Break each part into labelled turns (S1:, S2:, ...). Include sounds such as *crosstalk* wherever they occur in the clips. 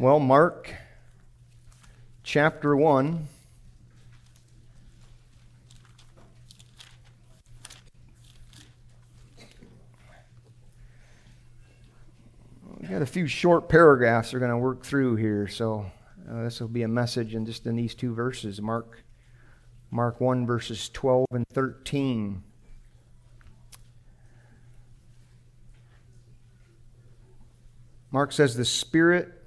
S1: Well, Mark chapter 1. We've got a few short paragraphs we're going to work through here, so uh, this will be a message in just in these two verses. Mark, Mark 1, verses 12 and 13. Mark says, The Spirit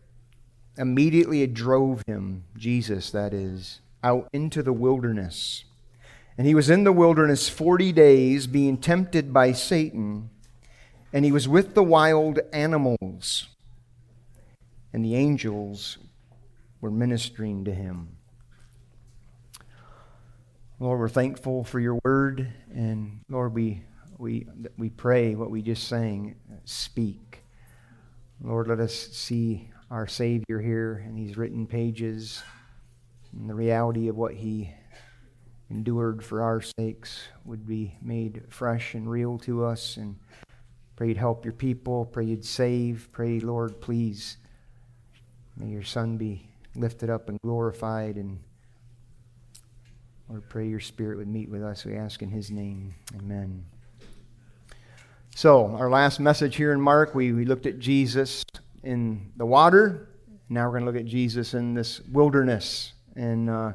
S1: immediately it drove him, Jesus that is, out into the wilderness. And he was in the wilderness 40 days, being tempted by Satan, and he was with the wild animals, and the angels were ministering to him. Lord, we're thankful for your word, and Lord, we, we, we pray what we just sang speak. Lord, let us see our Savior here in these written pages and the reality of what He endured for our sakes would be made fresh and real to us. And pray you'd help your people. Pray you'd save. Pray, Lord, please, may your Son be lifted up and glorified. And Lord, pray your Spirit would meet with us. We ask in His name. Amen. So, our last message here in Mark, we, we looked at Jesus in the water. Now we're going to look at Jesus in this wilderness. And uh,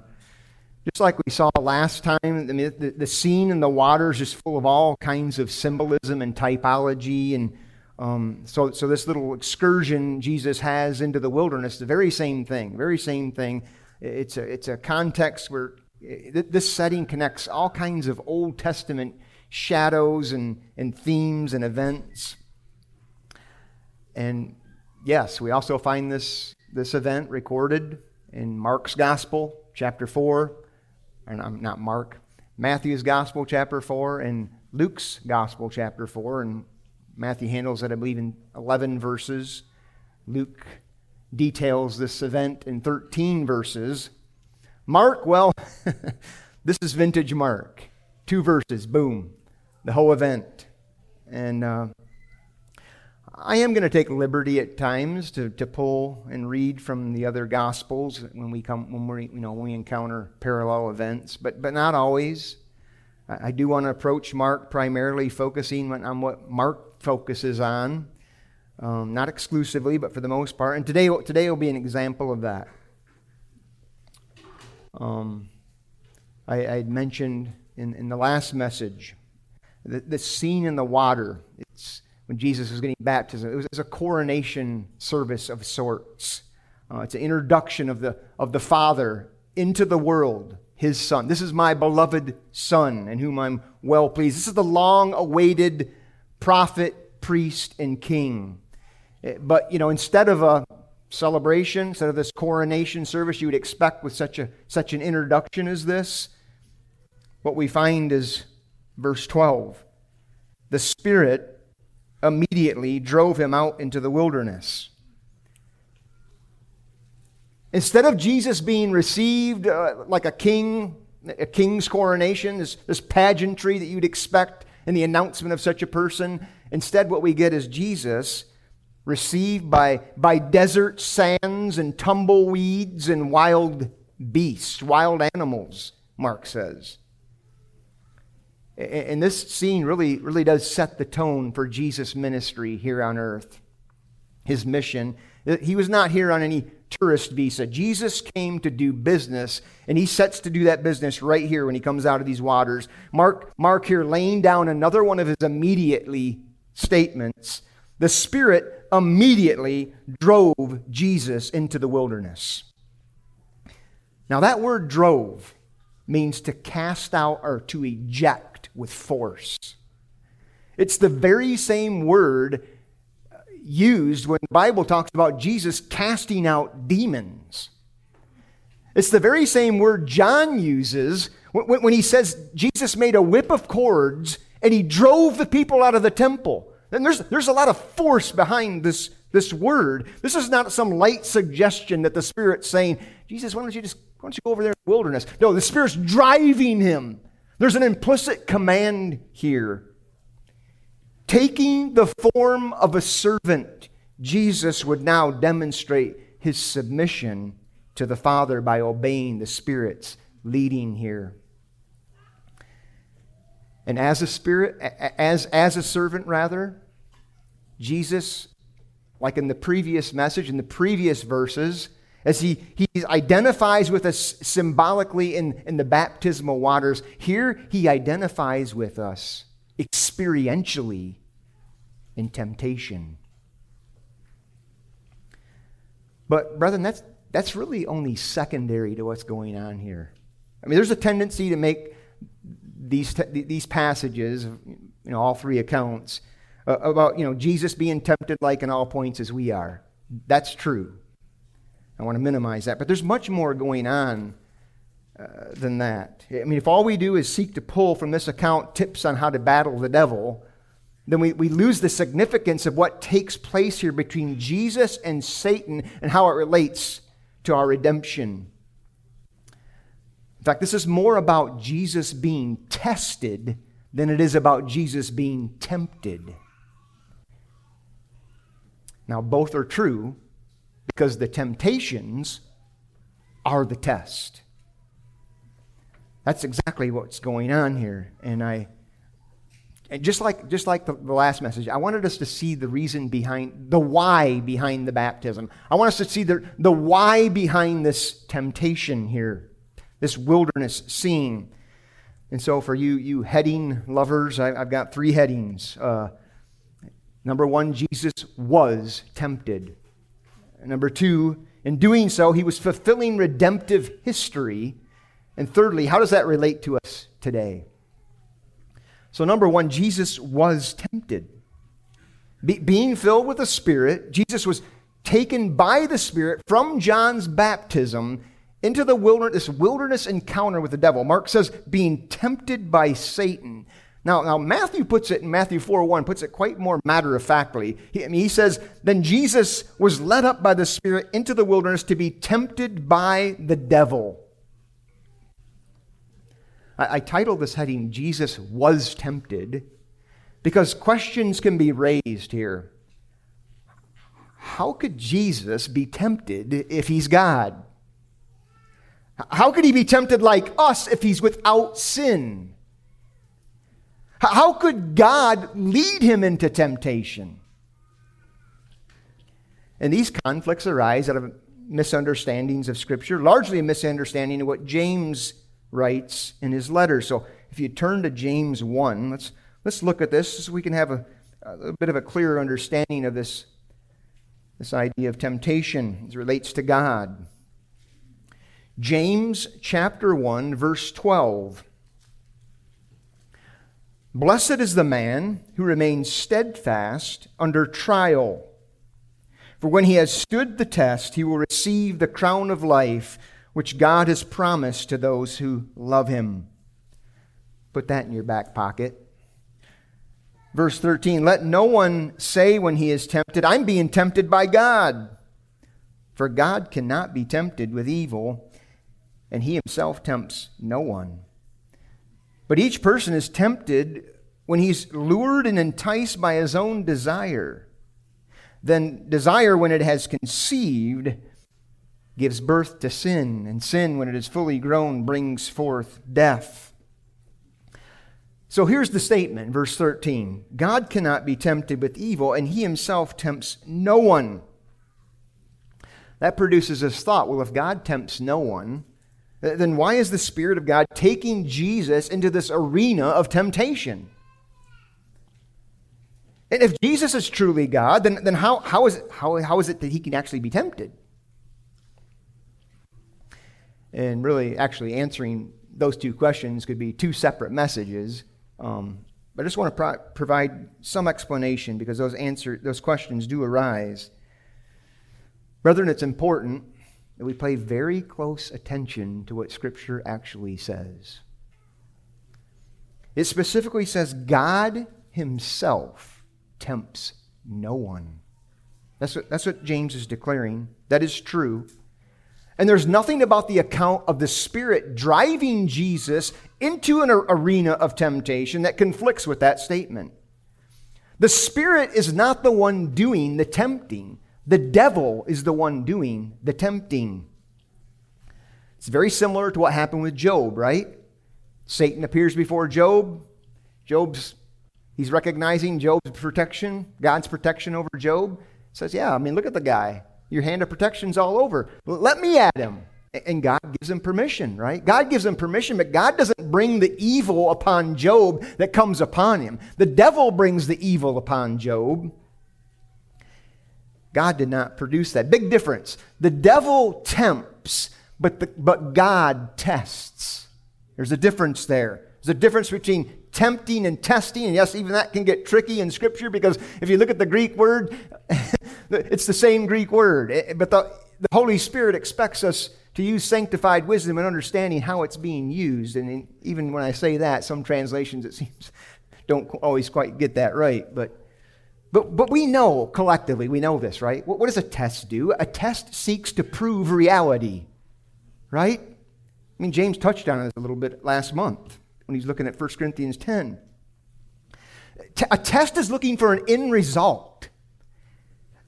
S1: just like we saw last time, I mean, the, the scene in the water is just full of all kinds of symbolism and typology. And um, so, so this little excursion Jesus has into the wilderness, the very same thing, very same thing. It's a, it's a context where this setting connects all kinds of Old Testament shadows and, and themes and events. And yes, we also find this, this event recorded in Mark's Gospel, chapter 4, and not Mark, Matthew's Gospel, chapter 4, and Luke's Gospel, chapter 4. And Matthew handles it, I believe, in 11 verses. Luke details this event in 13 verses. Mark, well, *laughs* this is vintage Mark. Two verses, boom the whole event. And uh, I am going to take liberty at times to, to pull and read from the other gospels when we come when we you know when we encounter parallel events, but but not always. I, I do want to approach Mark primarily focusing on what Mark focuses on, um, not exclusively, but for the most part. And today today will be an example of that. Um, I, had mentioned in, in the last message the, the scene in the water. It's when Jesus was getting baptized. It was, it was a coronation service of sorts. Uh, it's an introduction of the, of the Father into the world, his Son. This is my beloved Son, in whom I'm well pleased. This is the long awaited prophet, priest, and king. Eh, but, you know, instead of a celebration, instead of this coronation service you would expect with such, a, such an introduction as this, what we find is Verse 12 The Spirit immediately drove him out into the wilderness. Instead of Jesus being received uh, like a king, a king's coronation, this, this pageantry that you'd expect in the announcement of such a person, instead what we get is Jesus received by, by desert sands and tumbleweeds and wild beasts, wild animals, Mark says. And this scene really, really does set the tone for Jesus' ministry here on earth. His mission. Uh, he was not here on any tourist visa. Jesus came to do business, and he sets to do that business right here when he comes out of these waters. Mark, Mark here laying down another one of his immediately statements. The Spirit immediately drove Jesus into the wilderness. Now, that word drove means to cast out or to eject with force. It's the very same word used when the Bible talks about Jesus casting out demons. It's the very same word John uses when, he says Jesus made a whip of cords and he drove the people out of the temple. And there's, there's a lot of force behind this, this word. This is not some light suggestion that the Spirit's saying, Jesus, why don't you just why don't you go over there in the wilderness? No, the Spirit's driving him. There's an implicit command here. Taking the form of a servant, Jesus would now demonstrate his submission to the Father by obeying the Spirit's leading here. And as a spirit, as, as a servant, rather, Jesus, like in the previous message, in the previous verses, as he, he identifies with us symbolically in, in the baptismal waters, here he identifies with us experientially in temptation. But, brethren, that's, that's really only secondary to what's going on here. I mean, there's a tendency to make these, these passages, you know, all three accounts, uh, about, you know, Jesus being tempted like in all points as we are. That's true. I want to minimize that. But there's much more going on uh, than that. I mean, if all we do is seek to pull from this account tips on how to battle the devil, then we, we lose the significance of what takes place here between Jesus and Satan and how it relates to our redemption. In fact, this is more about Jesus being tested than it is about Jesus being tempted. Now, both are true because the temptations are the test. That's exactly what's going on here. And I and just like just like the, the, last message, I wanted us to see the reason behind the why behind the baptism. I want us to see the, the why behind this temptation here, this wilderness scene. And so for you you heading lovers, I, have got three headings. Uh, number one, Jesus was tempted. Number two, in doing so, he was fulfilling redemptive history. And thirdly, how does that relate to us today? So, number one, Jesus was tempted. Be- being filled with the Spirit, Jesus was taken by the Spirit from John's baptism into the wilderness, this wilderness encounter with the devil. Mark says, being tempted by Satan. Now, now Matthew puts it in Matthew 4 1, puts it quite more matter of factly. He, I mean, he says, Then Jesus was led up by the Spirit into the wilderness to be tempted by the devil. I, I titled this heading, Jesus Was Tempted, because questions can be raised here. How could Jesus be tempted if he's God? How could he be tempted like us if he's without sin? How could God lead him into temptation? And these conflicts arise out of misunderstandings of Scripture, largely a misunderstanding of what James writes in his letter. So if you turn to James 1, let's, let's look at this so we can have a, a bit of a clearer understanding of this, this idea of temptation as it relates to God. James chapter 1, verse 12. Blessed is the man who remains steadfast under trial. For when he has stood the test, he will receive the crown of life which God has promised to those who love him. Put that in your back pocket. Verse 13 Let no one say when he is tempted, I'm being tempted by God. For God cannot be tempted with evil, and he himself tempts no one. But each person is tempted when he's lured and enticed by his own desire. Then desire, when it has conceived, gives birth to sin, and sin, when it is fully grown, brings forth death. So here's the statement, verse 13 God cannot be tempted with evil, and he himself tempts no one. That produces this thought well, if God tempts no one, then why is the Spirit of God taking Jesus into this arena of temptation? And if Jesus is truly God, then, then how, how, is it, how, how is it that he can actually be tempted? And really, actually, answering those two questions could be two separate messages. Um, but I just want to pro- provide some explanation because those, answer, those questions do arise. Brethren, it's important that we pay very close attention to what Scripture actually says. It specifically says God Himself tempts no one. That's what, that's what James is declaring. That is true. And there's nothing about the account of the Spirit driving Jesus into an arena of temptation that conflicts with that statement. The Spirit is not the one doing the tempting. The devil is the one doing the tempting. It's very similar to what happened with Job, right? Satan appears before Job. Job's he's recognizing Job's protection, God's protection over Job. Says, "Yeah, I mean, look at the guy. Your hand of protection's all over. Let me at him." And God gives him permission, right? God gives him permission, but God doesn't bring the evil upon Job that comes upon him. The devil brings the evil upon Job. God did not produce that. Big difference. The devil tempts, but, the, but God tests. There's a difference there. There's a difference between tempting and testing. And yes, even that can get tricky in Scripture because if you look at the Greek word, *laughs* it's the same Greek word. Eh, but the, the Holy Spirit expects us to use sanctified wisdom and understanding how it's being used. And even when I say that, some translations, it seems, *laughs* don't always quite get that right. But, but, but we know collectively, we know this, right? What, what does a test do? A test seeks to prove reality, right? I mean, James touched on this a little bit last month when he's looking at 1 Corinthians 10. A test is looking for an end result.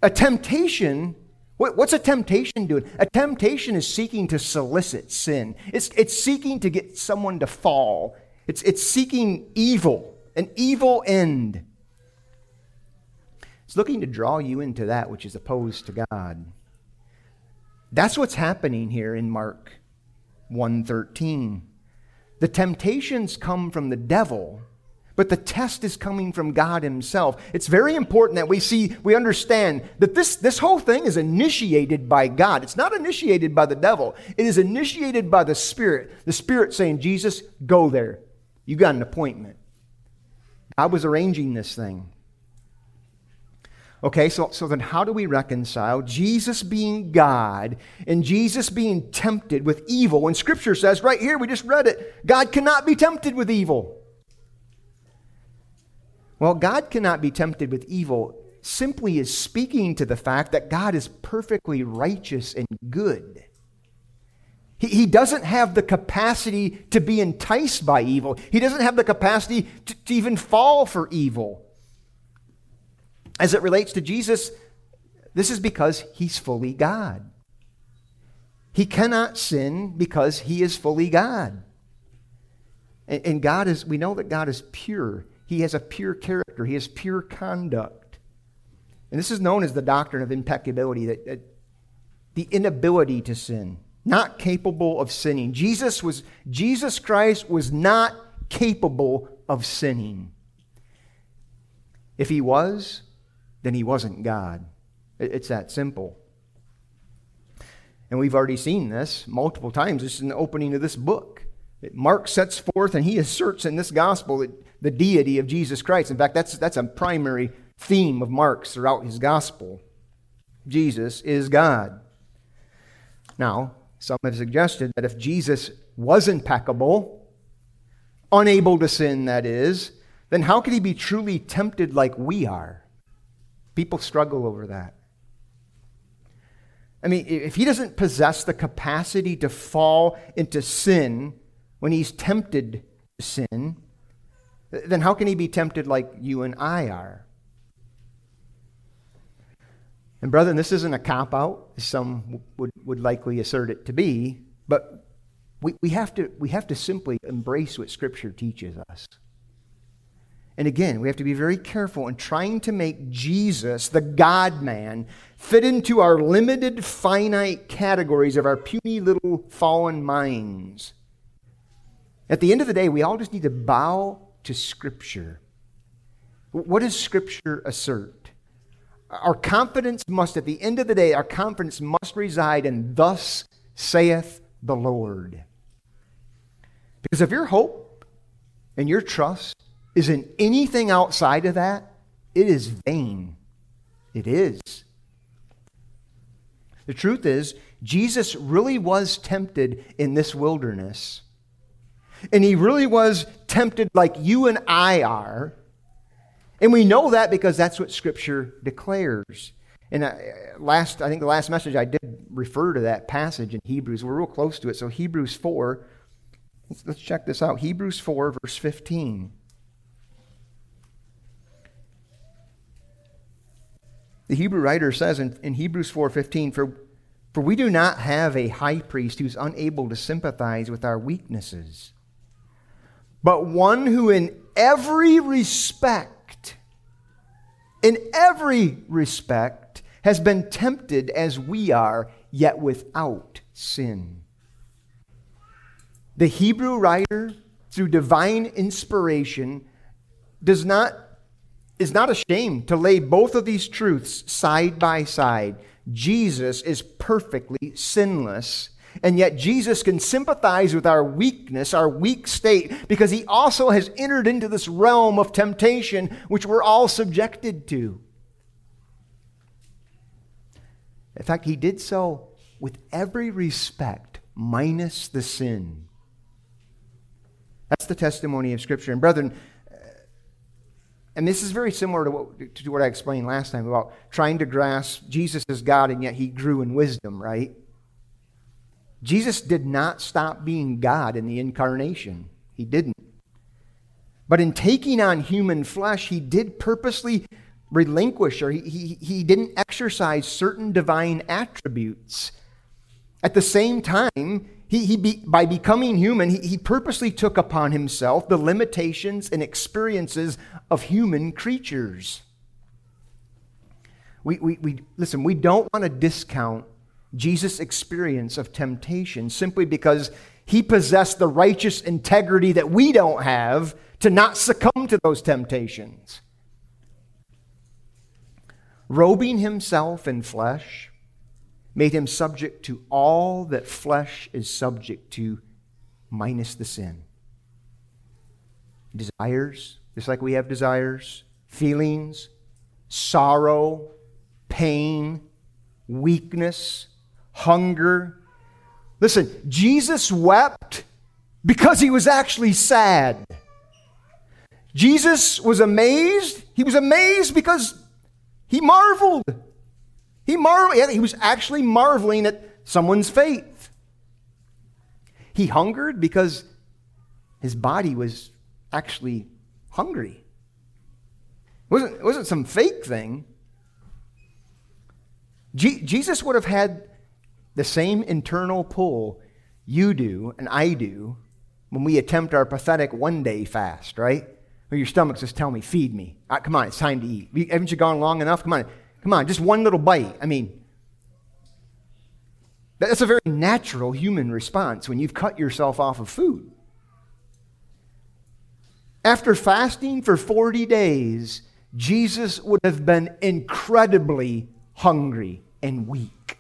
S1: A temptation What's a temptation doing? A temptation is seeking to solicit sin. It's, it's seeking to get someone to fall. It's, it's seeking evil, an evil end. It's looking to draw you into that which is opposed to God. That's what's happening here in Mark 1:13. The temptations come from the devil but the test is coming from God Himself. It's very important that we see, we understand that this, this whole thing is initiated by God. It's not initiated by the devil, it is initiated by the Spirit. The Spirit saying, Jesus, go there. You got an appointment. God was arranging this thing. Okay, so, so then how do we reconcile Jesus being God and Jesus being tempted with evil when Scripture says, right here, we just read it, God cannot be tempted with evil? Well, God cannot be tempted with evil simply is speaking to the fact that God is perfectly righteous and good. He, he doesn't have the capacity to be enticed by evil, he doesn't have the capacity to, to even fall for evil. As it relates to Jesus, this is because he's fully God. He cannot sin because he is fully God. And, and God is, we know that God is pure. He has a pure character, he has pure conduct. And this is known as the doctrine of impeccability, that, that the inability to sin, not capable of sinning. Jesus was Jesus Christ was not capable of sinning. If he was, then he wasn't God. It's that simple. And we've already seen this multiple times. This is in the opening of this book. Mark sets forth and he asserts in this gospel the deity of Jesus Christ. In fact, that's, that's a primary theme of Mark's throughout his gospel. Jesus is God. Now, some have suggested that if Jesus was impeccable, unable to sin, that is, then how could he be truly tempted like we are? People struggle over that. I mean, if he doesn't possess the capacity to fall into sin when he's tempted to sin, then how can he be tempted like you and I are? And, brethren, this isn't a cop out, as some would, would likely assert it to be, but we, we, have to, we have to simply embrace what Scripture teaches us. And again, we have to be very careful in trying to make Jesus, the God man, fit into our limited, finite categories of our puny little fallen minds. At the end of the day, we all just need to bow to Scripture. What does Scripture assert? Our confidence must, at the end of the day, our confidence must reside in, Thus saith the Lord. Because if your hope and your trust is in anything outside of that, it is vain. It is. The truth is, Jesus really was tempted in this wilderness and he really was tempted like you and I are. And we know that because that's what Scripture declares. And I, last, I think the last message I did refer to that passage in Hebrews. We're real close to it. So Hebrews 4, let's, let's check this out. Hebrews 4, verse 15. The Hebrew writer says in, in Hebrews 4:15, for, for we do not have a high priest who's unable to sympathize with our weaknesses, but one who in every respect, in every respect, has been tempted as we are, yet without sin. The Hebrew writer, through divine inspiration, does not, is not ashamed to lay both of these truths side by side. Jesus is perfectly sinless. And yet, Jesus can sympathize with our weakness, our weak state, because he also has entered into this realm of temptation which we're all subjected to. In fact, he did so with every respect, minus the sin. That's the testimony of Scripture. And, brethren, and this is very similar to what, to what I explained last time about trying to grasp Jesus as God and yet he grew in wisdom, right? Jesus did not stop being God in the incarnation. He didn't. But in taking on human flesh, he did purposely relinquish or he, he, he didn't exercise certain divine attributes. At the same time, he, he be, by becoming human, he, he purposely took upon himself the limitations and experiences of human creatures. We, we, we, listen, we don't want to discount Jesus' experience of temptation simply because he possessed the righteous integrity that we don't have to not succumb to those temptations. Robing himself in flesh, made him subject to all that flesh is subject to, minus the sin. Desires, just like we have desires, feelings, sorrow, pain, weakness, hunger. Listen, Jesus wept because he was actually sad. Jesus was amazed. He was amazed because he marveled. He marveled. He was actually marveling at someone's faith. He hungered because his body was actually hungry. It wasn't, it wasn't some fake thing. Jesus would have had the same internal pull you do and I do when we attempt our pathetic one day fast, right? Where your stomach's just Tell me, feed me. Right, come on, it's time to eat. Haven't you gone long enough? Come on, Come on, just one little bite. I mean, that's a very natural human response when you've cut yourself off of food. After fasting for 40 days, Jesus would have been incredibly hungry and weak,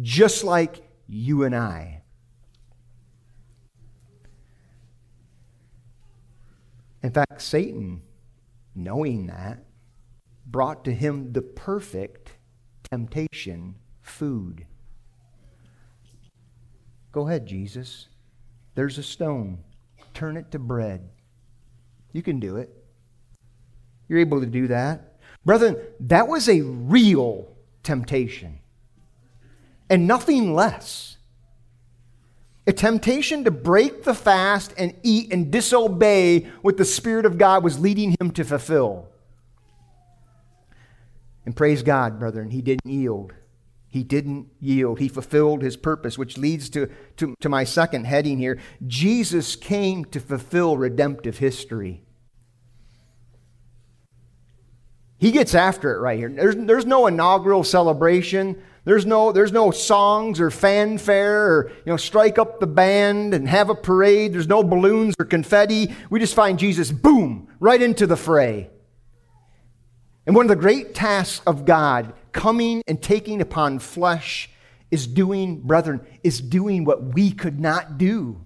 S1: just like you and I. In fact, Satan, knowing that, brought to him the perfect temptation food. Go ahead, Jesus. There's a stone. Turn it to bread. You can do it. You're able to do that. Brethren, that was a real temptation and nothing less. A temptation to break the fast and eat and disobey what the Spirit of God was leading him to fulfill. And praise God, brethren, he didn't yield. He didn't yield. He fulfilled his purpose, which leads to, to, to, my second heading here. Jesus came to fulfill redemptive history. He gets after it right here. There's, there's no inaugural celebration. There's no, there's no songs or fanfare or, you know, strike up the band and have a parade. There's no balloons or confetti. We just find Jesus, boom, right into the fray. And one of the great tasks of God coming and taking upon flesh is doing, brethren, is doing what we could not do.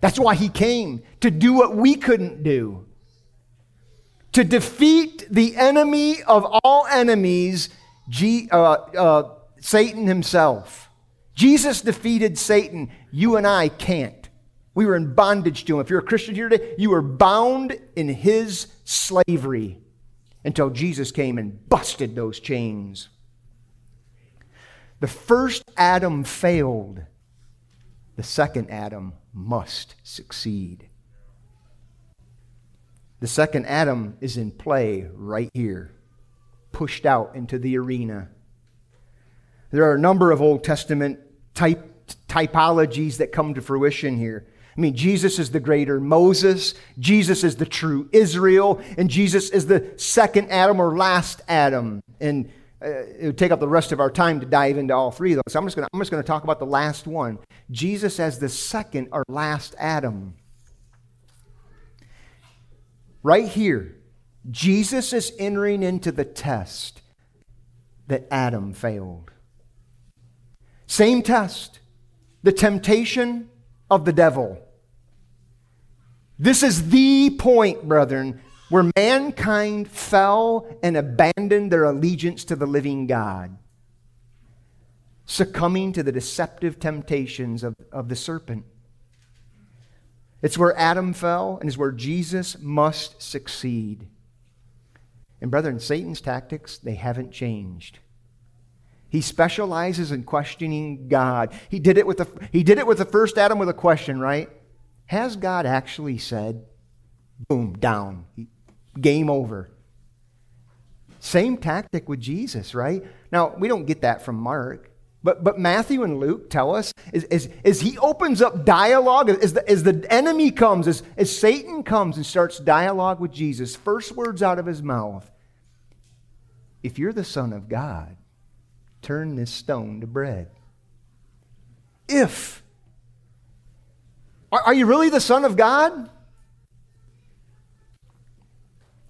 S1: That's why he came, to do what we couldn't do. To defeat the enemy of all enemies, G, uh, uh, Satan himself. Jesus defeated Satan. You and I can't. We were in bondage to him. If you're a Christian here today, you were bound in his slavery until Jesus came and busted those chains. The first Adam failed, the second Adam must succeed. The second Adam is in play right here. pushed out into the arena. There are a number of Old Testament type, typologies that come to fruition here. I mean, Jesus is the greater Moses, Jesus is the true Israel, and Jesus is the second Adam or last Adam. And uh, it would take up the rest of our time to dive into all three of those. So I'm just going to talk about the last one Jesus as the second or last Adam. Right here, Jesus is entering into the test that Adam failed. Same test, the temptation of the devil. This is the point, brethren, where mankind fell and abandoned their allegiance to the living God, succumbing to the deceptive temptations of, of the serpent. It's where Adam fell and is where Jesus must succeed. And brethren, Satan's tactics, they haven't changed. He specializes in questioning God. He did it with the, he did it with the first Adam with a question, right? Has God actually said, boom, down, game over? Same tactic with Jesus, right? Now, we don't get that from Mark, but, but Matthew and Luke tell us as, as, as he opens up dialogue, as the, as the enemy comes, as, as Satan comes and starts dialogue with Jesus, first words out of his mouth if you're the Son of God, turn this stone to bread. If. Are, are you really the Son of God?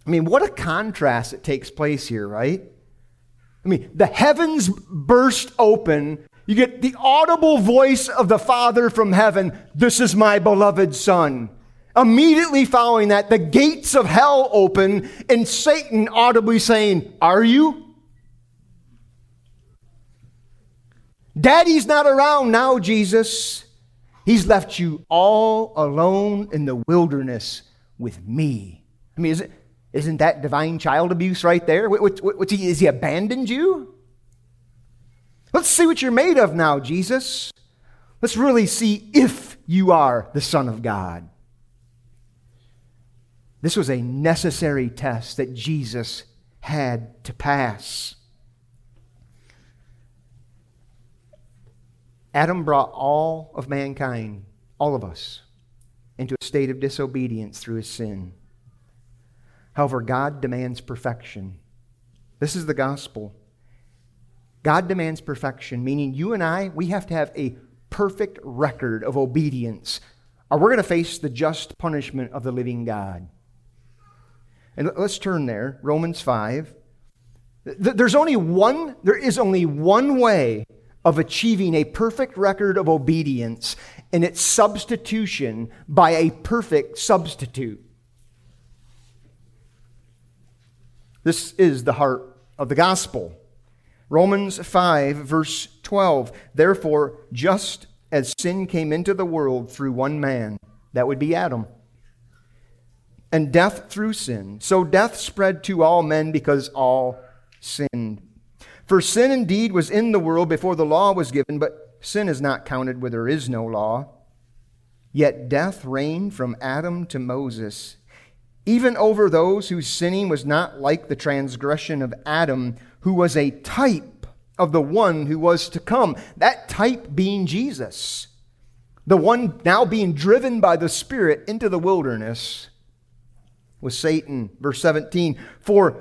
S1: I mean, what a contrast that takes place here, right? I mean, the heavens burst open. You get the audible voice of the Father from heaven This is my beloved Son. Immediately following that, the gates of hell open and Satan audibly saying, Are you? Daddy's not around now, Jesus. He's left you all alone in the wilderness with me. I mean, is it, isn't that divine child abuse right there? What, what, he, he abandoned you? Let's see what you're made of now, Jesus. Let's really see if you are the Son of God. This was a necessary test that Jesus had to pass. Adam brought all of mankind, all of us, into a state of disobedience through his sin. However, God demands perfection. This is the gospel. God demands perfection, meaning you and I, we have to have a perfect record of obedience, or we're going to face the just punishment of the living God. And let's turn there, Romans 5. There's only one, there is only one way of achieving a perfect record of obedience and its substitution by a perfect substitute. This is the heart of the gospel. Romans 5, verse 12. Therefore, just as sin came into the world through one man, that would be Adam, and death through sin, so death spread to all men because all sinned. For sin indeed was in the world before the law was given, but sin is not counted where there is no law. Yet death reigned from Adam to Moses, even over those whose sinning was not like the transgression of Adam, who was a type of the one who was to come. That type being Jesus, the one now being driven by the Spirit into the wilderness was Satan. Verse 17 For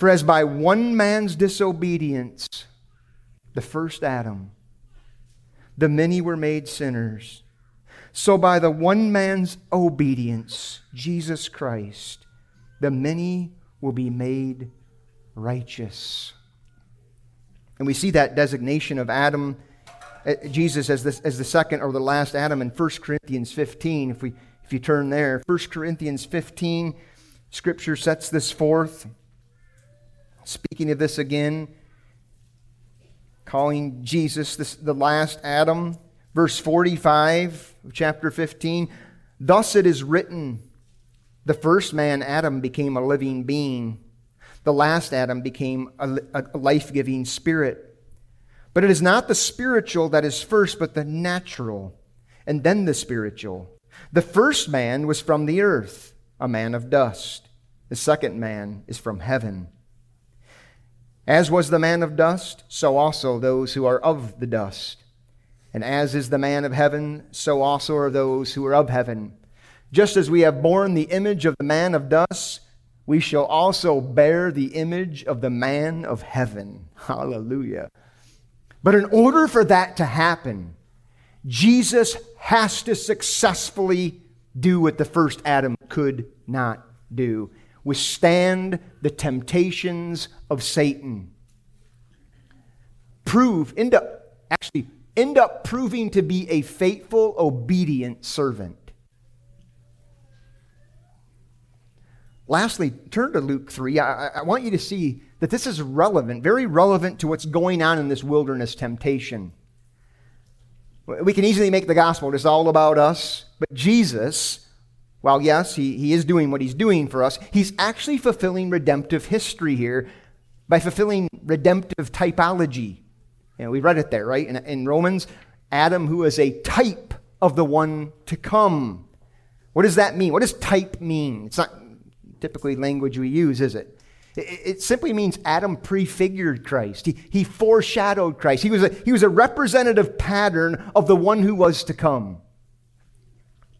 S1: For as by one man's disobedience, the first Adam, the many were made sinners, so by the one man's obedience, Jesus Christ, the many will be made righteous. And we see that designation of Adam, uh, Jesus, as the, as the second or the last Adam in 1 Corinthians 15. If, we, if you turn there, 1 Corinthians 15, Scripture sets this forth. Speaking of this again, calling Jesus this, the last Adam. Verse 45 of chapter 15 Thus it is written, the first man, Adam, became a living being. The last Adam became a, a life giving spirit. But it is not the spiritual that is first, but the natural, and then the spiritual. The first man was from the earth, a man of dust. The second man is from heaven. As was the man of dust, so also those who are of the dust. And as is the man of heaven, so also are those who are of heaven. Just as we have borne the image of the man of dust, we shall also bear the image of the man of heaven. *laughs* Hallelujah. But in order for that to happen, Jesus has to successfully do what the first Adam could not do withstand the temptations of Satan. Prove, end up, actually, end up proving to be a faithful, obedient servant. Lastly, turn to Luke 3. I, I, want you to see that this is relevant, very relevant to what's going on in this wilderness temptation. We can easily make the gospel just all about us, but Jesus, while yes, he, he is doing what he's doing for us, he's actually fulfilling redemptive history here by fulfilling redemptive typology. You know, we read it there, right? In, in Romans, Adam, who is a type of the one to come. What does that mean? What does type mean? It's not typically language we use, is it? It, simply means Adam prefigured Christ. He, he foreshadowed Christ. He was, a, he was a representative pattern of the one who was to come.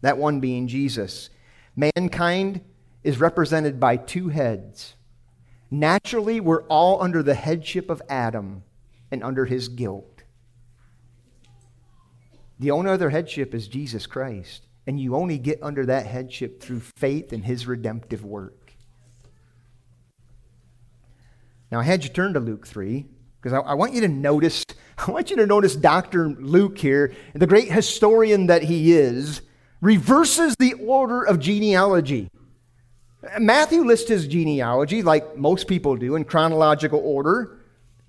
S1: That one being Jesus. Mankind is represented by two heads. Naturally, we're all under the headship of Adam and under his guilt. The only other headship is Jesus Christ. And you only get under that headship through faith in his redemptive work. Now, I had you turn to Luke 3 because I, I, want you to notice, *laughs* I want you to notice Dr. Luke here, the great historian that he is, reverses the order of genealogy. Matthew lists his genealogy like most people do in chronological order,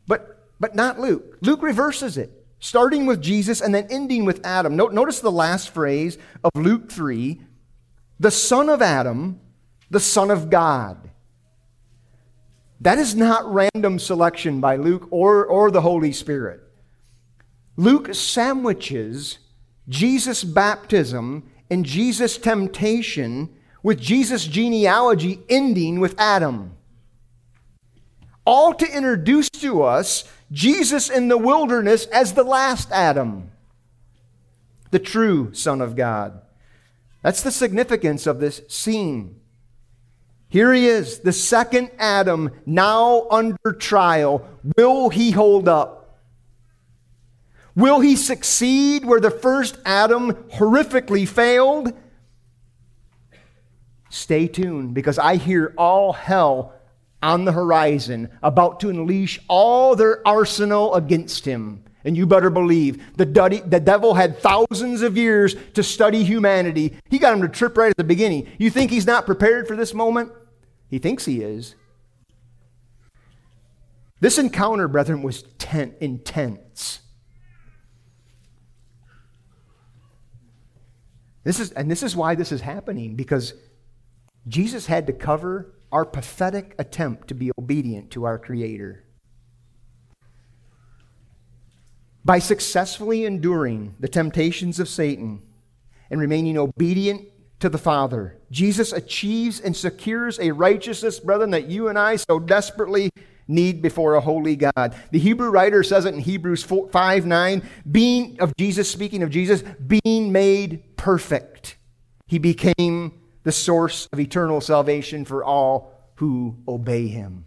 S1: but, but not Luke. Luke reverses it starting with Jesus and then ending with Adam. Notice the last phrase of Luke 3 the son of Adam, the son of God. That is not random selection by Luke or, or the Holy Spirit. Luke sandwiches Jesus' baptism and Jesus' temptation with Jesus' genealogy ending with Adam. All to introduce to us Jesus in the wilderness as the last Adam, the true Son of God. That's the significance of this scene. Here he is, the second Adam, now under trial. Will he hold up? Will he succeed where the first Adam horrifically failed? Stay tuned because I hear all hell on the horizon, about to unleash all their arsenal against him. And you better believe the, duddy, the devil had thousands of years to study humanity. He got him to trip right at the beginning. You think he's not prepared for this moment? He thinks he is. This encounter, brethren, was ten, intense. This is, and this is why this is happening, because Jesus had to cover our pathetic attempt to be obedient to our Creator. By successfully enduring the temptations of Satan and remaining obedient to the Father, Jesus achieves and secures a righteousness, brethren, that you and I so desperately need before a holy God. The Hebrew writer says it in Hebrews 4, 5 9, being of Jesus, speaking of Jesus, being made perfect. He became the source of eternal salvation for all who obey him.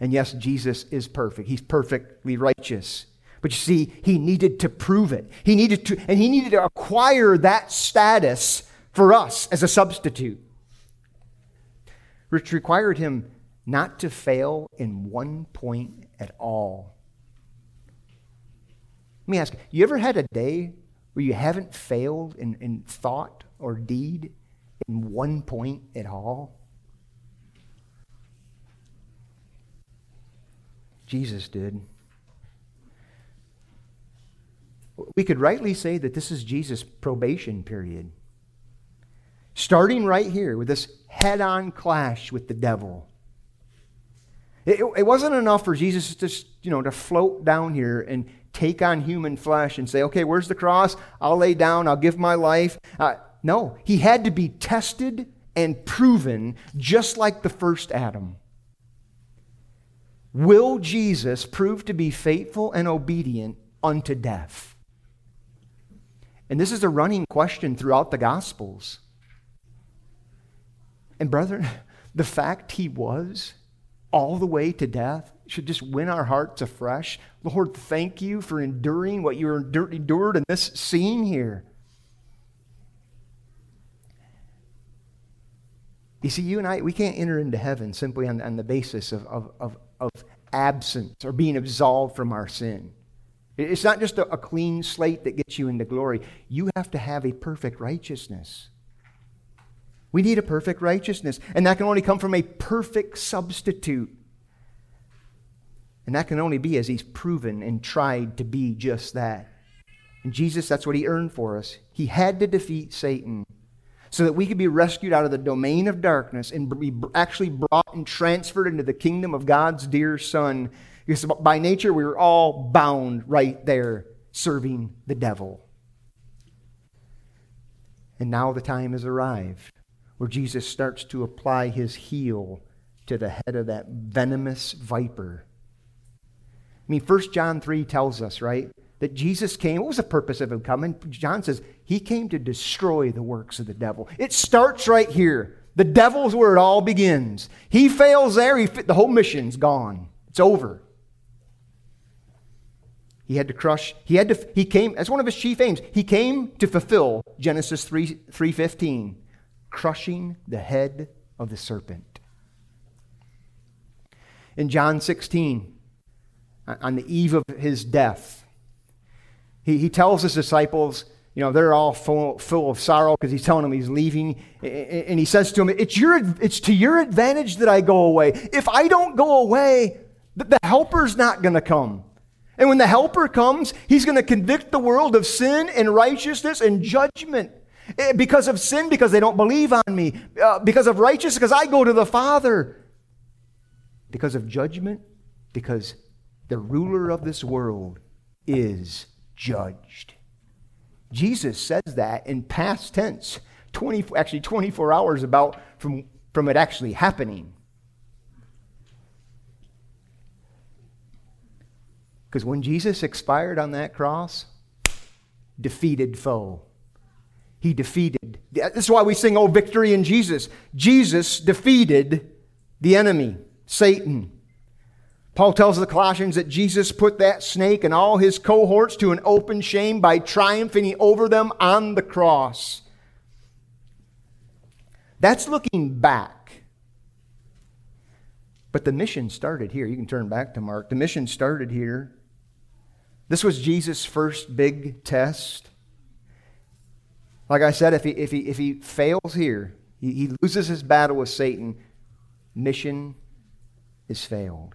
S1: And yes, Jesus is perfect. He's perfectly righteous. But you see, he needed to prove it. He needed to, and he needed to acquire that status for us as a substitute. Which required him not to fail in one point at all. Let me ask you ever had a day where you haven't failed in, in thought or deed in one point at all? Jesus did. we could rightly say that this is Jesus' probation period. Starting right here with this head on clash with the devil. It, it, wasn't enough for Jesus to, you know, to float down here and take on human flesh and say, okay, where's the cross? I'll lay down, I'll give my life. Uh, no, he had to be tested and proven just like the first Adam. Will Jesus prove to be faithful and obedient unto death? And this is a running question throughout the Gospels. And, brethren, *laughs* the fact he was all the way to death should just win our hearts afresh. Lord, thank you for enduring what you endured in this scene here. You see, you and I, we can't enter into heaven simply on, on the basis of, of, of, of absence or being absolved from our sin. It's not just a, a clean slate that gets you into glory. You have to have a perfect righteousness. We need a perfect righteousness, and that can only come from a perfect substitute. And that can only be as he's proven and tried to be just that. And Jesus, that's what he earned for us. He had to defeat Satan so that we could be rescued out of the domain of darkness and be actually brought and transferred into the kingdom of God's dear Son. Because by nature, we were all bound right there serving the devil. And now the time has arrived where Jesus starts to apply his heel to the head of that venomous viper. I mean, 1 John 3 tells us, right? That Jesus came. What was the purpose of him coming? John says he came to destroy the works of the devil. It starts right here. The devil's where it all begins. He fails there, he, the whole mission's gone. It's over. He had to crush, he had to, he came, as one of his chief aims, he came to fulfill Genesis 3, 3.15, crushing the head of the serpent. In John 16, on the eve of his death, he, he tells his disciples, you know, they're all full, full of sorrow because he's telling them he's leaving. And he says to them, it's, your, it's to your advantage that I go away. If I don't go away, the helper's not going to come. And when the helper comes, he's going to convict the world of sin and righteousness and judgment. Eh, because of sin, because they don't believe on me. Uh, because of righteousness, because I go to the Father. Because of judgment, because the ruler of this world is judged. Jesus says that in past tense, 20, actually 24 hours about from, from it actually happening. Because when Jesus expired on that cross, defeated foe. He defeated. This is why we sing, Oh, victory in Jesus. Jesus defeated the enemy, Satan. Paul tells the Colossians that Jesus put that snake and all his cohorts to an open shame by triumphing over them on the cross. That's looking back. But the mission started here. You can turn back to Mark. The mission started here. This was Jesus' first big test. Like I said, if he, if he, if he fails here, he, he loses his battle with Satan, mission is failed.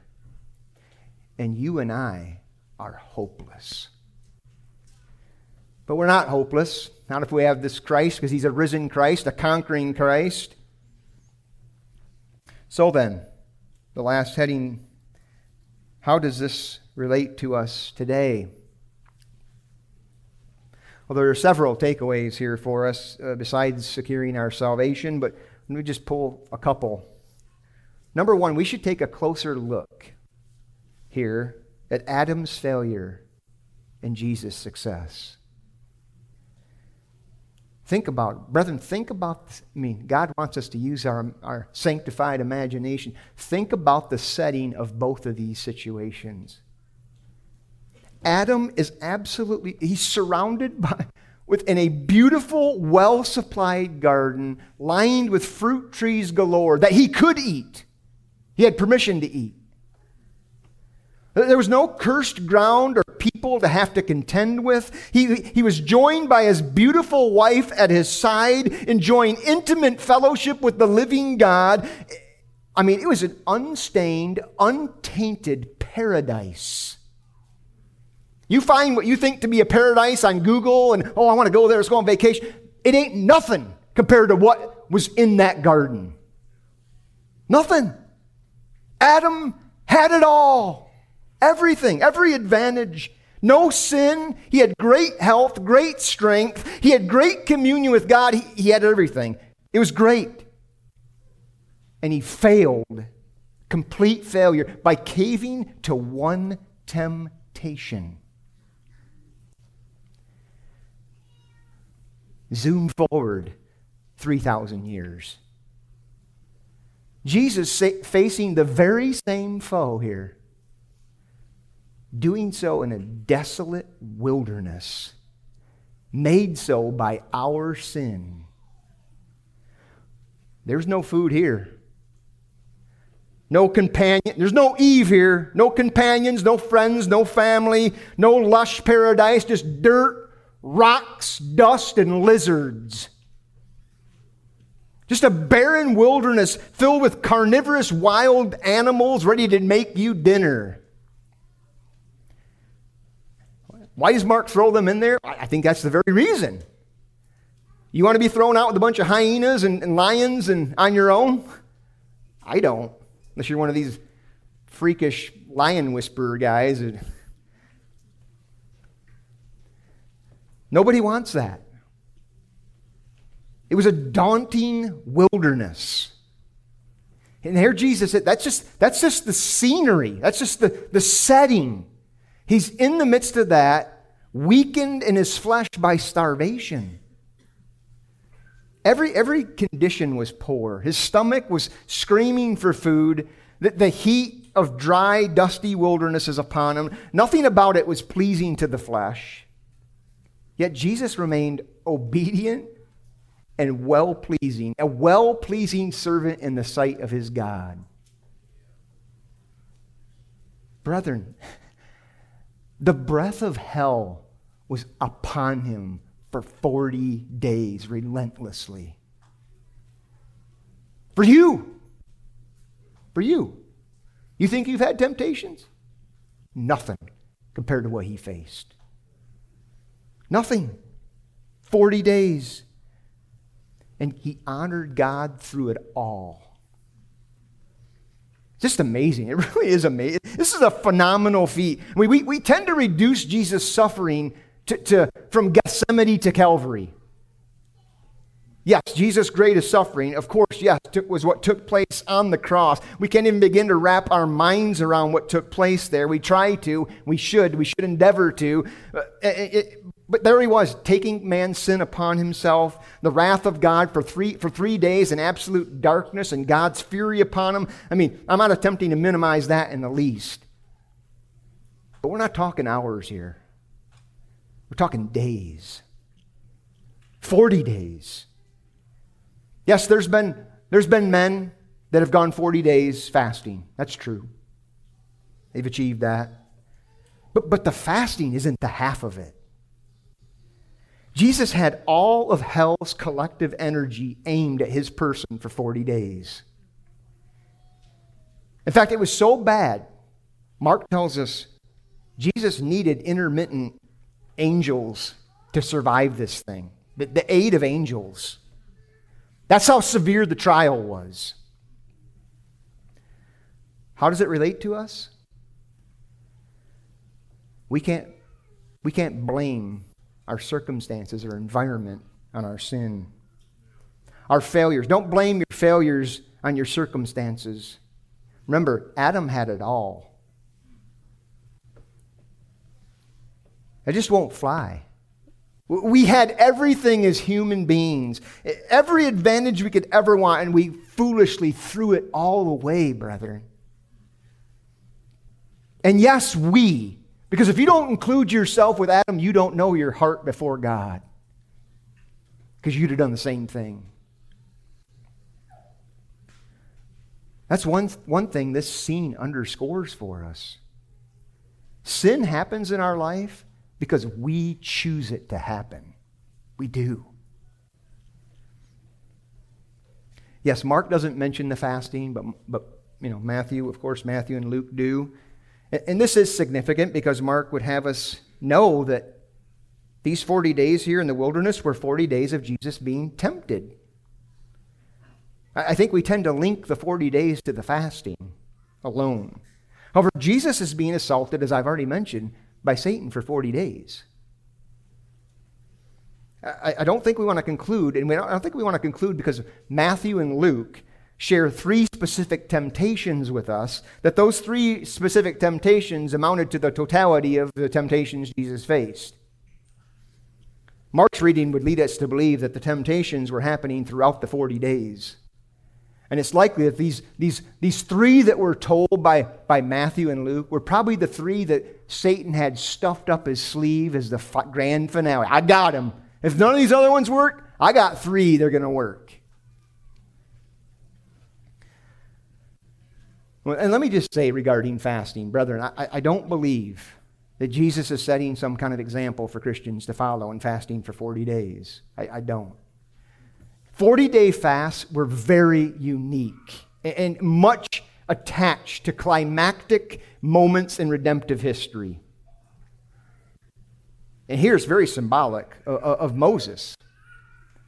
S1: And you and I are hopeless. But we're not hopeless. Not if we have this Christ, because he's a risen Christ, a conquering Christ. So then, the last heading how does this relate to us today? Well, there are several takeaways here for us uh, besides securing our salvation, but let me just pull a couple. Number one, we should take a closer look here at Adam's failure and Jesus' success. Think about it. Brethren, think about, I mean, God wants us to use our, our sanctified imagination. Think about the setting of both of these situations. Adam is absolutely, he's surrounded *laughs* by, within a beautiful, well supplied garden lined with fruit trees galore that he could eat. He had permission to eat. There was no cursed ground or people to have to contend with. He, he was joined by his beautiful wife at his side, enjoying intimate fellowship with the living God. I mean, it was an unstained, untainted paradise. You find what you think to be a paradise on Google and, oh, I want to go there, let's go on vacation. It ain't nothing compared to what was in that garden. Nothing. Adam had it all. Everything, every advantage. No sin. He had great health, great strength. He had great communion with God. He, he had everything. It was great. And he failed, complete failure, by caving to one temptation. Zoom forward 3,000 years. Jesus facing the very same foe here, doing so in a desolate wilderness, made so by our sin. There's no food here. No companion. There's no Eve here. No companions, no friends, no family, no lush paradise, just dirt, rocks, dust, and lizards. Just a barren wilderness filled with carnivorous wild animals ready to make you dinner. Why does Mark throw them in there? I think that's the very reason. You want to be thrown out with a bunch of hyenas and, and lions and on your own? I don't, unless you're one of these freakish lion whisperer guys. Nobody wants that. It was a daunting wilderness. And here Jesus said, that's just, that's just the scenery. That's just the, the setting. He's in the midst of that, weakened in his flesh by starvation. Every, every condition was poor. His stomach was screaming for food. The, the heat of dry, dusty wilderness is upon him. Nothing about it was pleasing to the flesh. Yet Jesus remained obedient and well pleasing, a well pleasing servant in the sight of his God. Brethren, the breath of hell was upon him for 40 days relentlessly. For you. For you. You think you've had temptations? Nothing compared to what he faced. Nothing. 40 days and he honored God through it all. Just amazing. It *laughs* really is amazing. This is a phenomenal feat. We, we, we tend to reduce Jesus' suffering to, to, from Gethsemane to Calvary. Yes, Jesus' greatest suffering, of course, yes, took, was what took place on the cross. We can't even begin to wrap our minds around what took place there. We try to, we should, we should endeavor to. Uh, it, it, but there he was, taking man's sin upon himself, the wrath of God for three, for three days in absolute darkness and God's fury upon him. I mean, I'm not attempting to minimize that in the least. But we're not talking hours here, we're talking days 40 days. Yes, there's been, there's been men that have gone 40 days fasting. That's true. They've achieved that. But, but the fasting isn't the half of it. Jesus had all of hell's collective energy aimed at his person for 40 days. In fact, it was so bad, Mark tells us Jesus needed intermittent angels to survive this thing, the, aid of angels. That's how severe the trial was. How does it relate to us? We can't, we can't blame our circumstances, our environment, on our sin. Our failures. Don't blame your failures on your circumstances. Remember, Adam had it all. It just won't fly. We had everything as human beings, every advantage we could ever want, and we foolishly threw it all away, brethren. And yes, we, because if you don't include yourself with Adam, you don't know your heart before God. Because you'd have done the same thing. That's one, one thing this scene underscores for us. Sin happens in our life because we choose it to happen. We do. Yes, Mark doesn't mention the fasting, but, but you know, Matthew, of course, Matthew and Luke do. And this is significant because Mark would have us know that these 40 days here in the wilderness were 40 days of Jesus being tempted. I think we tend to link the 40 days to the fasting alone. However, Jesus is being assaulted, as I've already mentioned, by Satan for 40 days. I, don't think we want to conclude, and I don't think we want to conclude because Matthew and Luke share three specific temptations with us, that those three specific temptations amounted to the totality of the temptations Jesus faced. Mark's reading would lead us to believe that the temptations were happening throughout the 40 days. And it's likely that these, these, these three that were told by, by Matthew and Luke were probably the three that Satan had stuffed up his sleeve as the grand finale. I got him. If none of these other ones work, I got three they're going to work. Well, and let me just say regarding fasting, brethren, I, I don't believe that Jesus is setting some kind of example for Christians to follow in fasting for 40 days. I, I don't. 40 day fasts were very unique and much attached to climactic moments in redemptive history. And here it's very symbolic of, of Moses,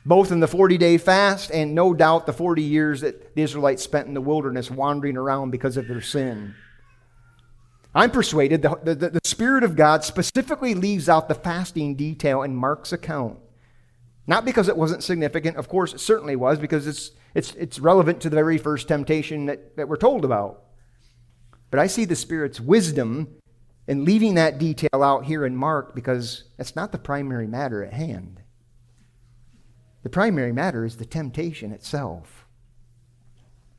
S1: both in the 40 day fast and no doubt the 40 years that the Israelites spent in the wilderness wandering around because of their sin. I'm persuaded the, the, the Spirit of God specifically leaves out the fasting detail in Mark's account not because it wasn't significant, of course it certainly was, because it's, it's, it's relevant to the very first temptation that, that we're told about. But I see the Spirit's wisdom in leaving that detail out here in Mark because that's not the primary matter at hand. The primary matter is the temptation itself.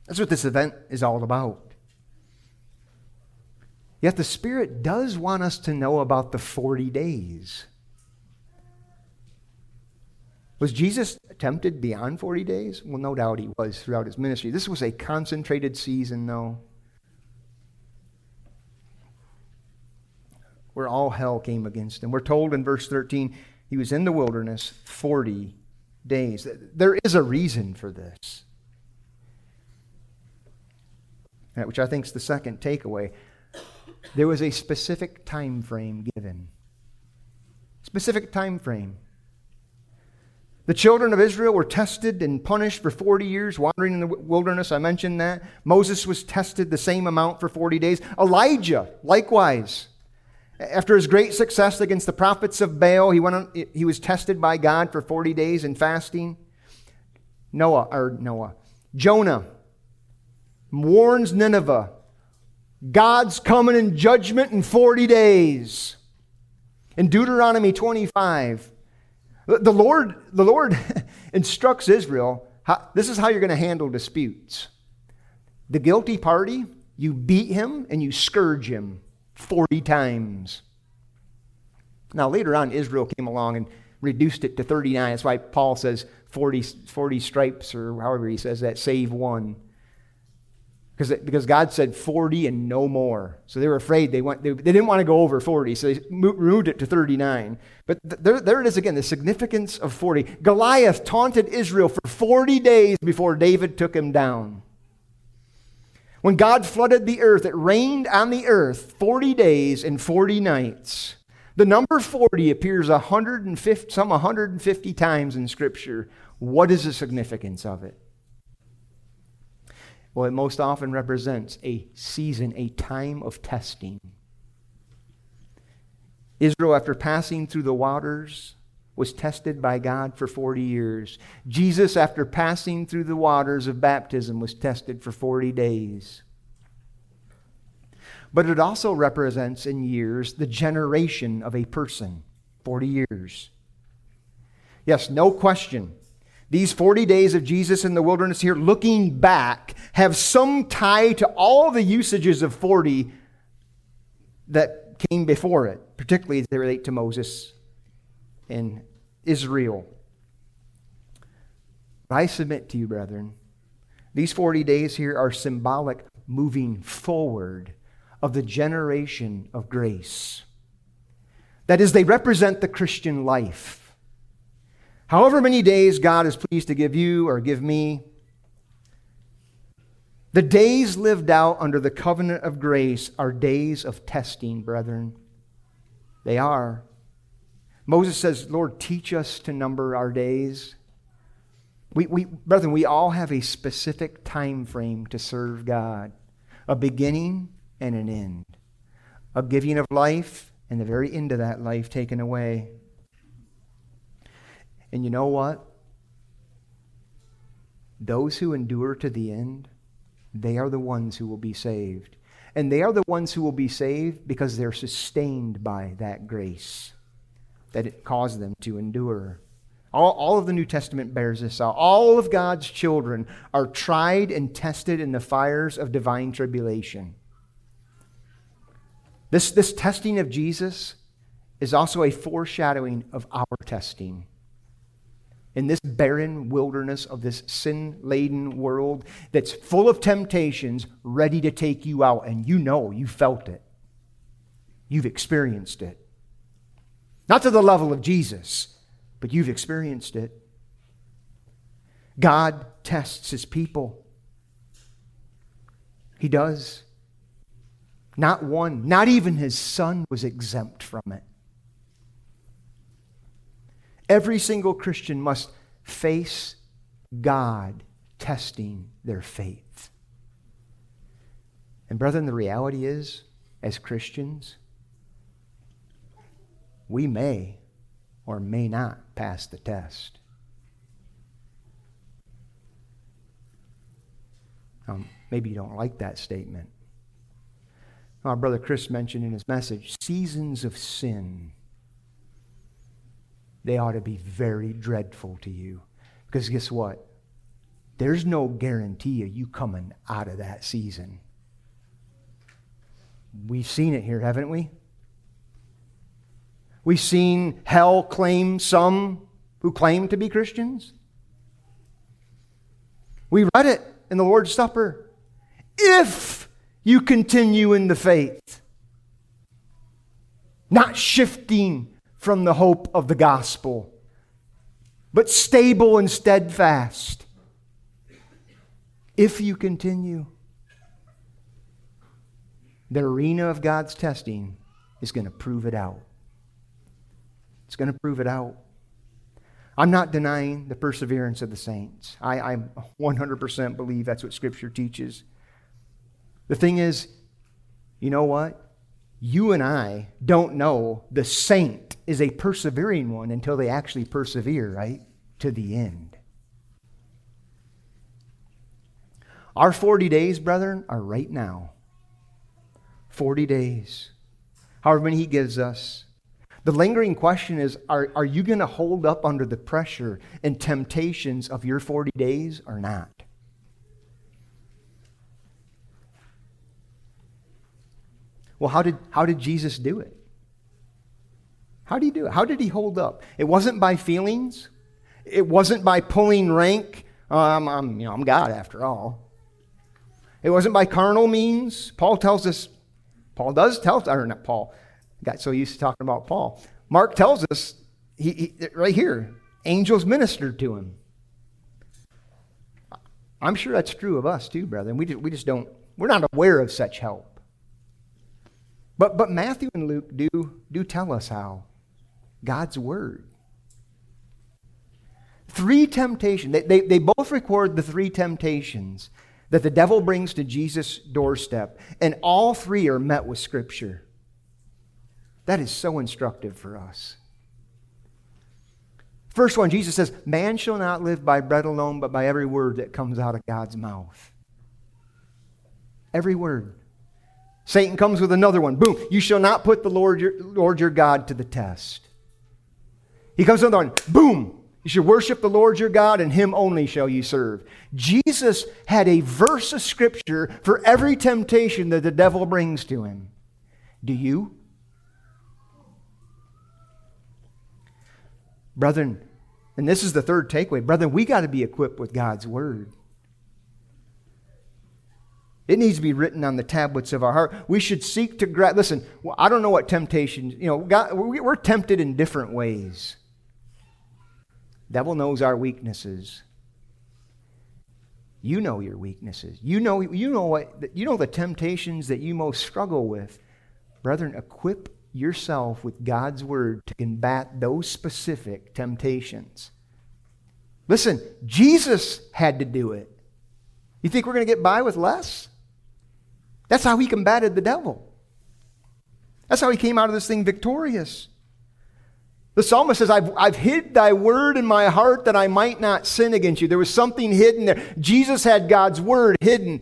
S1: That's what this event is all about. Yet the Spirit does want us to know about the 40 days. Was Jesus tempted beyond 40 days? Well, no doubt he was throughout his ministry. This was a concentrated season, though, where all hell came against him. We're told in verse 13 he was in the wilderness 40 days. There is a reason for this, which I think is the second takeaway. There was a specific time frame given. Specific time frame. The children of Israel were tested and punished for 40 years, wandering in the wilderness. I mentioned that. Moses was tested the same amount for 40 days. Elijah, likewise. After his great success against the prophets of Baal, he, went on, he was tested by God for 40 days in fasting. Noah, or Noah, Jonah warns Nineveh God's coming in judgment in 40 days. In Deuteronomy 25, the Lord, the Lord *laughs* instructs Israel how, this is how you're going to handle disputes. The guilty party, you beat him and you scourge him 40 times. Now, later on, Israel came along and reduced it to 39. That's why Paul says 40, 40 stripes, or however he says that, save one. Because, because God said 40 and no more. So they were afraid. They, went, they, they didn't want to go over 40, so they removed it to 39. But th- there, there it is again, the significance of 40. Goliath taunted Israel for 40 days before David took him down. When God flooded the earth, it rained on the earth 40 days and 40 nights. The number 40 appears 150, some 150 times in Scripture. What is the significance of it? Well, it most often represents a season, a time of testing. Israel, after passing through the waters, was tested by God for 40 years. Jesus, after passing through the waters of baptism, was tested for 40 days. But it also represents in years the generation of a person 40 years. Yes, no question. These 40 days of Jesus in the wilderness here, looking back, have some tie to all the usages of 40 that came before it, particularly as they relate to Moses and Israel. But I submit to you, brethren, these 40 days here are symbolic moving forward of the generation of grace. That is, they represent the Christian life. However many days God is pleased to give you or give me, the days lived out under the covenant of grace are days of testing, brethren. They are. Moses says, Lord, teach us to number our days. We, we, brethren, we all have a specific time frame to serve God a beginning and an end, a giving of life and the very end of that life taken away. And you know what? Those who endure to the end, they are the ones who will be saved. And they are the ones who will be saved because they're sustained by that grace that it caused them to endure. All, all of the New Testament bears this out. All of God's children are tried and tested in the fires of divine tribulation. This, this testing of Jesus is also a foreshadowing of our testing in this barren wilderness of this sin laden world that's full of temptations ready to take you out. And you know, you felt it, you've experienced it. Not to the level of Jesus, but you've experienced it. God tests his people. He does. Not one, not even his son was exempt from it. Every single Christian must face God testing their faith. And, brethren, the reality is, as Christians, we may or may not pass the test. Um, maybe you don't like that statement. Our brother Chris mentioned in his message seasons of sin they ought to be very dreadful to you. Because guess what? There's no guarantee of you coming out of that season. We've seen it here, haven't we? We've seen hell claim some who claim to be Christians. We read it in the Lord's Supper. If you continue in the faith, not shifting from the hope of the gospel, but stable and steadfast. If you continue, the arena of God's testing is going to prove it out. It's going to prove it out. I'm not denying the perseverance of the saints. I, I 100% believe that's what Scripture teaches. The thing is, you know what? You and I don't know the saint is a persevering one until they actually persevere, right? To the end. Our 40 days, brethren, are right now. 40 days. However many He gives us. The lingering question is are, are you going to hold up under the pressure and temptations of your 40 days or not? Well, how did, how did Jesus do it? How did he do it? How did he hold up? It wasn't by feelings. It wasn't by pulling rank. I'm, you know, I'm God after all. It wasn't by carnal means. Paul tells us, Paul does tell, us, or not Paul, got so used to talking about Paul. Mark tells us, he, he, right here, angels ministered to him. I'm sure that's true of us too, brethren. We just, we just don't, we're not aware of such help. But, but Matthew and Luke do, do tell us how. God's Word. Three temptations. They, they, they both record the three temptations that the devil brings to Jesus' doorstep, and all three are met with Scripture. That is so instructive for us. First one, Jesus says, Man shall not live by bread alone, but by every word that comes out of God's mouth. Every word. Satan comes with another one. Boom. You shall not put the Lord your, Lord your God to the test. He comes with another one, boom. You should worship the Lord your God, and him only shall you serve. Jesus had a verse of scripture for every temptation that the devil brings to him. Do you? Brethren, and this is the third takeaway. Brethren, we got to be equipped with God's word. It needs to be written on the tablets of our heart. We should seek to grab. Listen, I don't know what temptations, you know, God, we're tempted in different ways. Devil knows our weaknesses. You know your weaknesses. You know, you know what you know the temptations that you most struggle with. Brethren, equip yourself with God's word to combat those specific temptations. Listen, Jesus had to do it. You think we're going to get by with less? That's how he combated the devil. That's how he came out of this thing victorious. The psalmist says, I've, I've hid thy word in my heart that I might not sin against you. There was something hidden there. Jesus had God's word hidden.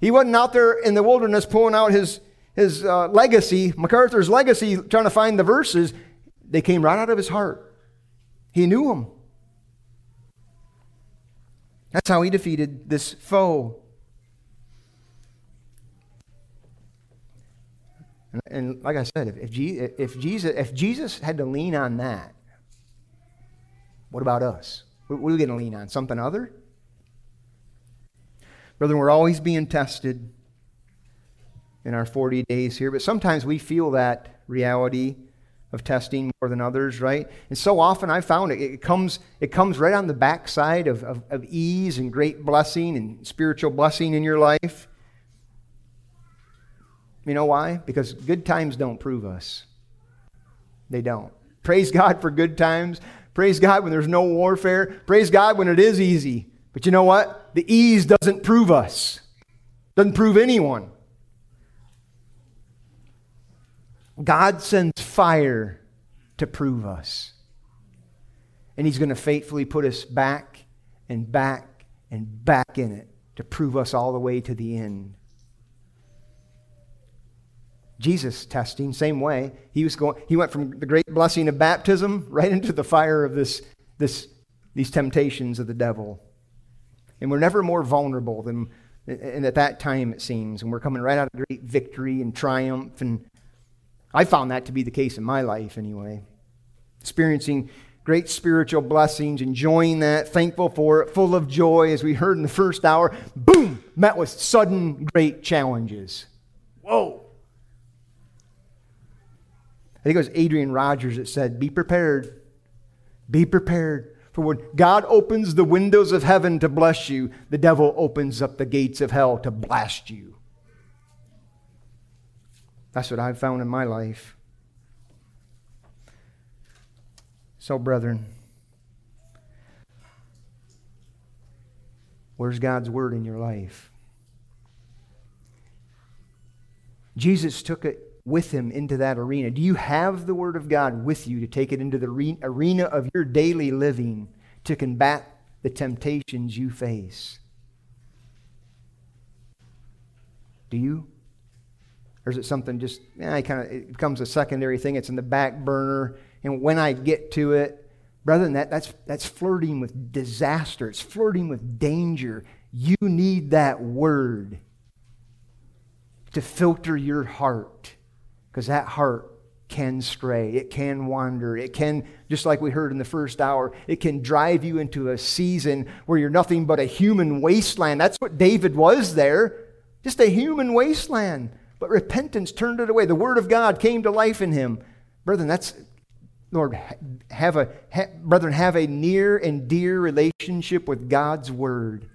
S1: He wasn't out there in the wilderness pulling out his, his uh, legacy, MacArthur's legacy, trying to find the verses. They came right out of his heart. He knew them. That's how he defeated this foe. And, and like I said, if, if, if, Jesus, if Jesus had to lean on that, what about us? What are we going to lean on? Something other? Brother, we're always being tested in our 40 days here, but sometimes we feel that reality of testing more than others, right? And so often I found it, it comes, it comes right on the backside of, of, of ease and great blessing and spiritual blessing in your life. You know why? Because good times don't prove us. They don't. Praise God for good times. Praise God when there's no warfare. Praise God when it is easy. But you know what? The ease doesn't prove us, doesn't prove anyone. God sends fire to prove us. And He's going to faithfully put us back and back and back in it to prove us all the way to the end. Jesus testing, same way. He was going, he went from the great blessing of baptism right into the fire of this, this, these temptations of the devil. And we're never more vulnerable than and at that time it seems. And we're coming right out of great victory and triumph. And I found that to be the case in my life anyway. Experiencing great spiritual blessings, enjoying that, thankful for it, full of joy, as we heard in the first hour. Boom! Met with sudden great challenges. Whoa! I think it was Adrian Rogers that said, Be prepared. Be prepared. For when God opens the windows of heaven to bless you, the devil opens up the gates of hell to blast you. That's what I've found in my life. So, brethren, where's God's word in your life? Jesus took it with him into that arena? Do you have the Word of God with you to take it into the arena of your daily living to combat the temptations you face? Do you? Or is it something just, yeah, I kind of, it becomes a secondary thing. It's in the back burner. And when I get to it, brother, that, that's, that's flirting with disaster. It's flirting with danger. You need that word to filter your heart because that heart can stray, it can wander, it can, just like we heard in the first hour, it can drive you into a season where you're nothing but a human wasteland. That's what David was there, just a human wasteland. But repentance turned it away. The Word of God came to life in him. Brethren, that's, Lord, have a, ha, brethren, have a near and dear relationship with God's Word.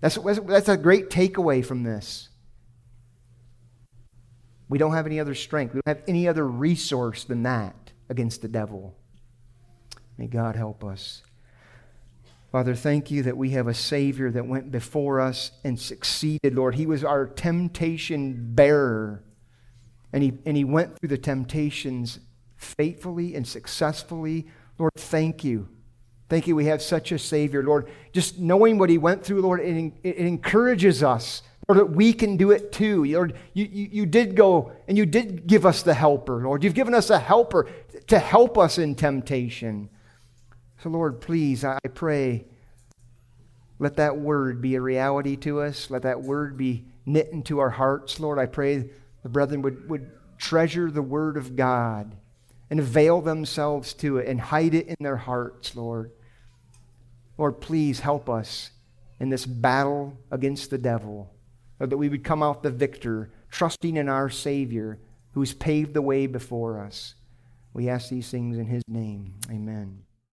S1: That's, that's a great takeaway from this. We don't have any other strength. We don't have any other resource than that against the devil. May God help us. Father, thank you that we have a Savior that went before us and succeeded, Lord. He was our temptation bearer. And he, and he went through the temptations faithfully and successfully. Lord, thank you. Thank you. We have such a Savior, Lord. Just knowing what he went through, Lord, it, it encourages us Lord, that we can do it too. Lord, you, you, you did go and you did give us the helper, Lord. You've given us a helper to help us in temptation. So, Lord, please, I pray, let that word be a reality to us. Let that word be knit into our hearts, Lord. I pray the brethren would, would treasure the word of God and avail themselves to it and hide it in their hearts, Lord. Lord, please help us in this battle against the devil or that we would come out the victor, trusting in our Savior who's paved the way before us. We ask these things in His name. Amen.